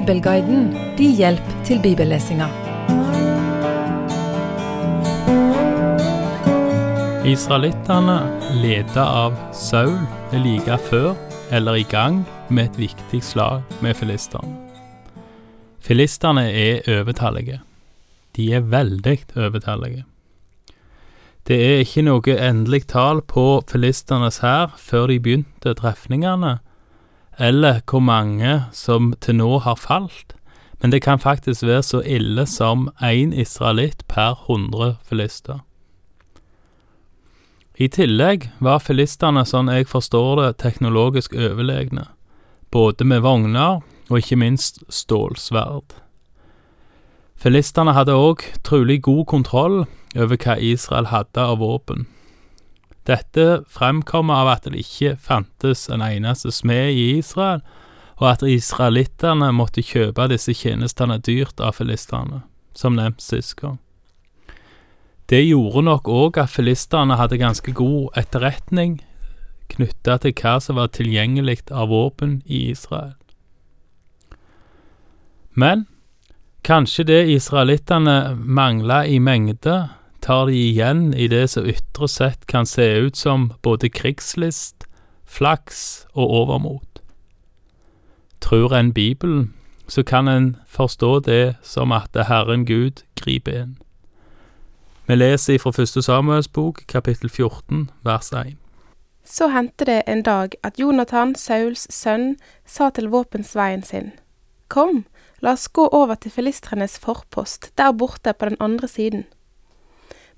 Bibelguiden din hjelp til bibellesinga. Israelittene, ledet av Saul, er like før eller i gang med et viktig slag med filistene. Filistene er overtallige. De er veldig overtallige. Det er ikke noe endelig tall på filisternes hær før de begynte trefningene, eller hvor mange som til nå har falt, men det kan faktisk være så ille som én israelitt per hundre filister. I tillegg var filistene, sånn jeg forstår det, teknologisk overlegne, både med vogner og ikke minst stålsverd. Filistene hadde òg trolig god kontroll over hva Israel hadde av våpen. Dette fremkommer av at det ikke fantes en eneste smed i Israel, og at israelittene måtte kjøpe disse tjenestene dyrt av filistene, som nevnt sist gang. Det gjorde nok òg at filistene hadde ganske god etterretning knytta til hva som var tilgjengelig av våpen i Israel. Men kanskje det israelittene mangla i mengde, tar de igjen i det som ytre sett kan se ut som både krigslist, flaks og overmot. Tror en Bibelen, så kan en forstå det som at det Herren Gud griper inn. Vi leser fra første Samuels bok, kapittel 14, vers 1. Så hendte det en dag at Jonathan, Sauls sønn, sa til våpensveien sin, Kom, la oss gå over til filistrenes forpost der borte på den andre siden.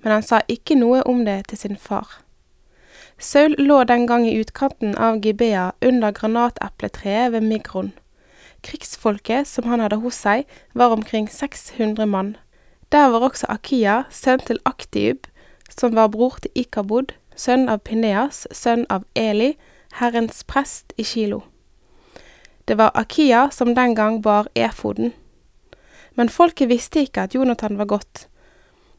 Men han sa ikke noe om det til sin far. Saul lå den gang i utkanten av Gibea under granatepletreet ved Migron. Krigsfolket som han hadde hos seg, var omkring 600 mann. Der var også Akia, sønn til Aktiub, som var bror til Ikabod, sønn av Pineas, sønn av Eli, Herrens prest i Kilo. Det var Akia som den gang bar efoden. Men folket visste ikke at Jonathan var gått.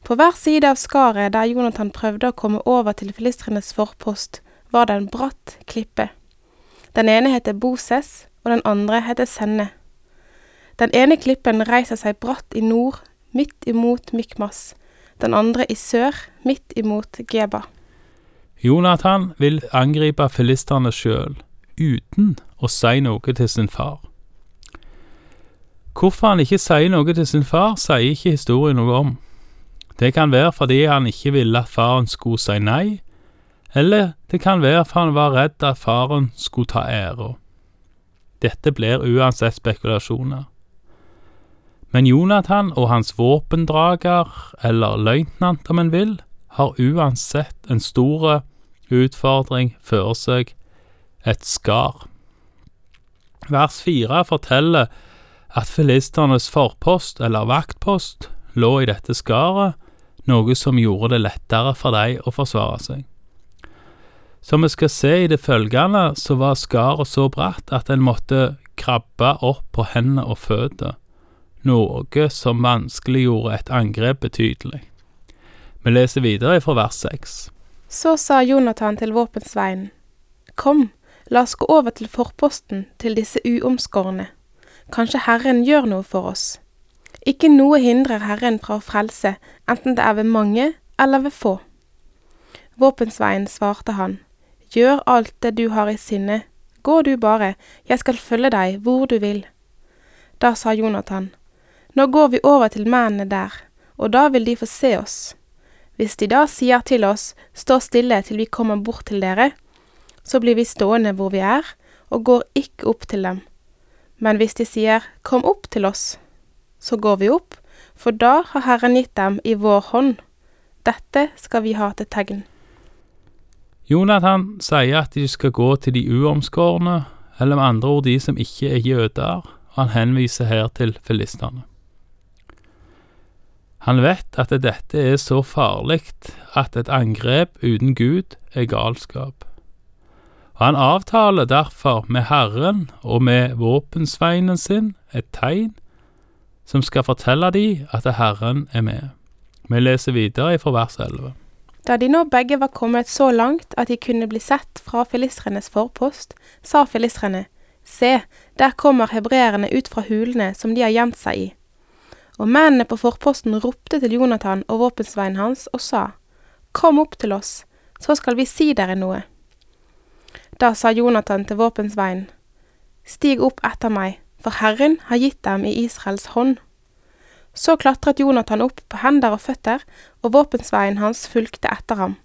På hver side av skaret der Jonathan prøvde å komme over til filistrenes forpost, var det en bratt klippe. Den ene heter Boses, og den andre heter Senne. Den ene klippen reiser seg bratt i nord, midt imot Mikmas, den andre i sør, midt imot Geba. Jonathan vil angripe filisterne sjøl, uten å si noe til sin far. Hvorfor han ikke sier noe til sin far, sier ikke historien noe om. Det kan være fordi han ikke ville at faren skulle si nei, eller det kan være for han var redd at faren skulle ta æra. Dette blir uansett spekulasjoner. Men Jonathan og hans våpendrager, eller løytnant om en vil, har uansett en stor utfordring før seg, et skar. Vers fire forteller at filisternes forpost, eller vaktpost, lå i dette skaret, noe som gjorde det lettere for dem å forsvare seg. Som vi skal se i det følgende, så var skaret så bratt at en måtte krabbe opp på hender og føtter, noe som vanskeliggjorde et angrep betydelig. Vi leser videre fra vers seks. Så sa Jonathan til våpensveien, Kom, la oss gå over til forposten til disse uomskårne. Kanskje Herren gjør noe for oss. Ikke noe hindrer Herren fra å frelse, enten det er ved mange eller ved få. Våpensveien svarte han, Gjør alt det du har i sinne, gå du bare, jeg skal følge deg hvor du vil. Da sa Jonathan, Nå går vi over til mennene der, og da vil de få se oss. Hvis de da sier til oss, Stå stille til vi kommer bort til dere, så blir vi stående hvor vi er, og går ikke opp til dem. Men hvis de sier, Kom opp til oss, så går vi opp, for da har Herren gitt dem i vår hånd. Dette skal vi ha til tegn. Jonathan sier at de skal gå til de uomskårne, eller med andre ord de som ikke er jøder, og han henviser her til filistene. Han vet at dette er så farlig at et angrep uten Gud er galskap. Og han avtaler derfor med Herren og med våpensveinen sin et tegn som skal fortelle de at Herren er med. Vi leser videre fra vers 11. Da de nå begge var kommet så langt at de kunne bli sett fra filistrenes forpost, sa filistrene, Se, der kommer hebreerne ut fra hulene som de har gjemt seg i. Og mennene på forposten ropte til Jonathan og våpensveien hans og sa, Kom opp til oss, så skal vi si dere noe. Da sa Jonathan til våpensveien, Stig opp etter meg, for Herren har gitt dem i Israels hånd. Så klatret Jonathan opp på hender og føtter, og våpensveien hans fulgte etter ham.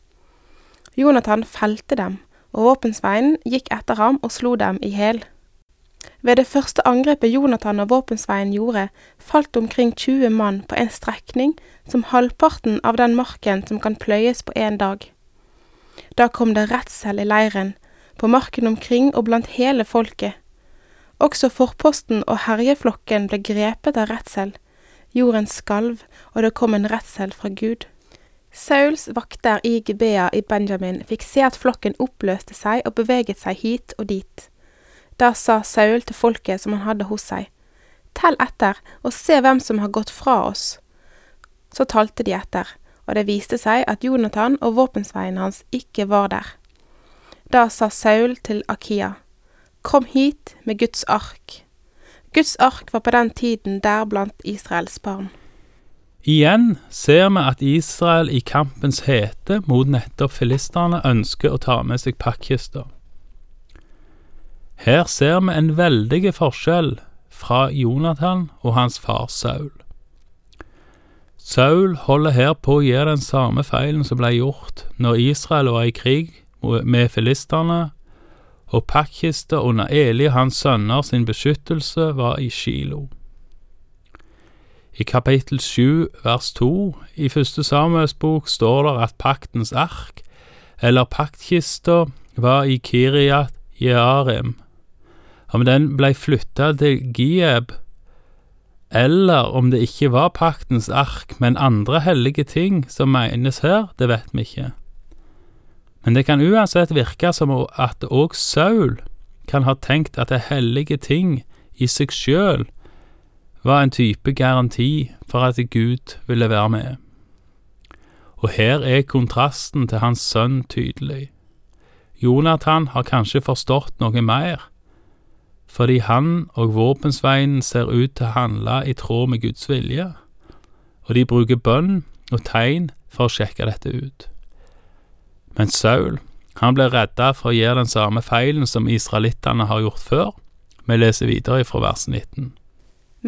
Jonathan felte dem, og våpensveien gikk etter ham og slo dem i hæl. Ved det første angrepet Jonathan og våpensveien gjorde, falt omkring 20 mann på en strekning som halvparten av den marken som kan pløyes på en dag. Da kom det redsel i leiren, på marken omkring og blant hele folket. Også forposten og herjeflokken ble grepet av redsel. Jorden skalv, og det kom en redsel fra Gud. Sauls vakter i Gibea i Benjamin fikk se at flokken oppløste seg og beveget seg hit og dit. Da sa Saul til folket som han hadde hos seg, Tell etter og se hvem som har gått fra oss. Så talte de etter, og det viste seg at Jonathan og våpensveien hans ikke var der. Da sa Saul til Akia, Kom hit med Guds ark. Guds ark var på den tiden der blant Israels barn. Igjen ser vi at Israel i kampens hete mot nettopp filistene ønsker å ta med seg pakkkister. Her ser vi en veldig forskjell fra Jonathan og hans far Saul. Saul holder her på å gjøre den samme feilen som ble gjort når Israel var i krig med filistene, og pakkkista under Eli og hans sønner sin beskyttelse var i Kilo. I kapittel 7 vers 2 i første Samuels bok står det at paktens ark, eller paktkista, var i Kiriat Jearim, om den blei flytta til Gieb, eller om det ikke var paktens ark, men andre hellige ting som menes her, det vet vi ikke. Men det kan uansett virke som at òg Saul kan ha tenkt at det hellige ting i seg sjøl var en type garanti for at Gud ville være med. Og her er kontrasten til hans sønn tydelig. Jonathan har kanskje forstått noe mer, fordi han og våpensveinen ser ut til å handle i tråd med Guds vilje, og de bruker bønn og tegn for å sjekke dette ut. Men Saul, han ble redda for å gjøre den samme feilen som israelittene har gjort før. Vi leser videre fra vers 19.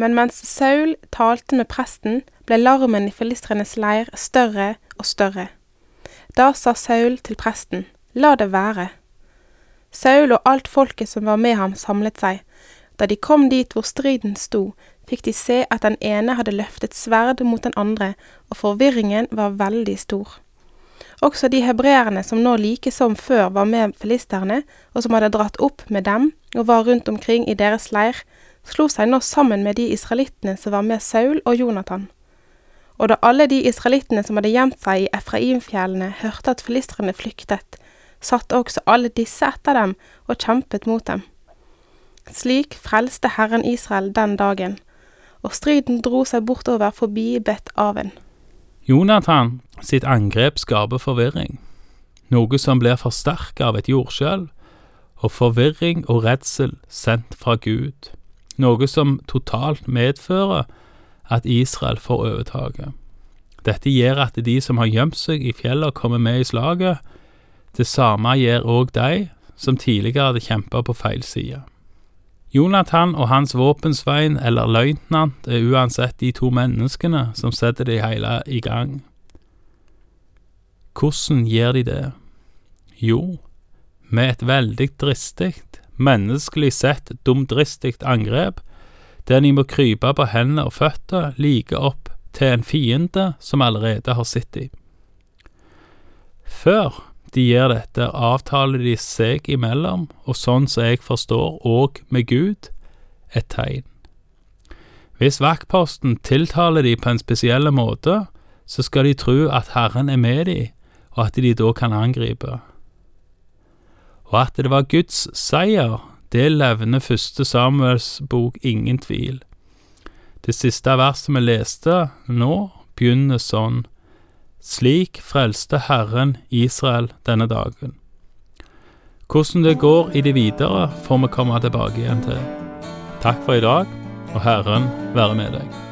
Men mens Saul talte med presten, ble larmen i filistrenes leir større og større. Da sa Saul til presten, la det være. Saul og alt folket som var med ham, samlet seg. Da de kom dit hvor striden sto, fikk de se at den ene hadde løftet sverd mot den andre, og forvirringen var veldig stor. Også de hebreerne som nå like som før var med filisterne, og som hadde dratt opp med dem og var rundt omkring i deres leir, slo seg nå sammen med de israelittene som var med Saul og Jonathan. Og da alle de israelittene som hadde gjemt seg i Efraimfjellene, hørte at filistrene flyktet, satte også alle disse etter dem og kjempet mot dem. Slik frelste Herren Israel den dagen, og striden dro seg bortover forbi Bet-Aven. Jonathan sitt angrep skaper forvirring, noe som blir forsterket av et jordskjelv, og forvirring og redsel sendt fra Gud, noe som totalt medfører at Israel får overtaket. Dette gjør at de som har gjemt seg i fjellet, kommer med i slaget, det samme gjør òg de som tidligere hadde kjempa på feil side. Jonathan og hans våpensvein eller løytnant er uansett de to menneskene som setter det hele i gang. Hvordan gjør de det? Jo, med et veldig dristig, menneskelig sett dumdristig angrep, der de må krype på hendene og føtter like opp til en fiende som allerede har sittet i. Før de gjør dette, avtaler de seg imellom, og sånn som jeg forstår, og med Gud, et tegn. Hvis vaktposten tiltaler de på en spesiell måte, så skal de tro at Herren er med de, og at de da kan angripe. Og at det var Guds seier, det levner første Samuels bok ingen tvil. Det siste verset vi leste nå, begynner sånn. Slik frelste Herren Israel denne dagen. Hvordan det går i det videre, får vi komme tilbake igjen til. Takk for i dag, og Herren være med deg.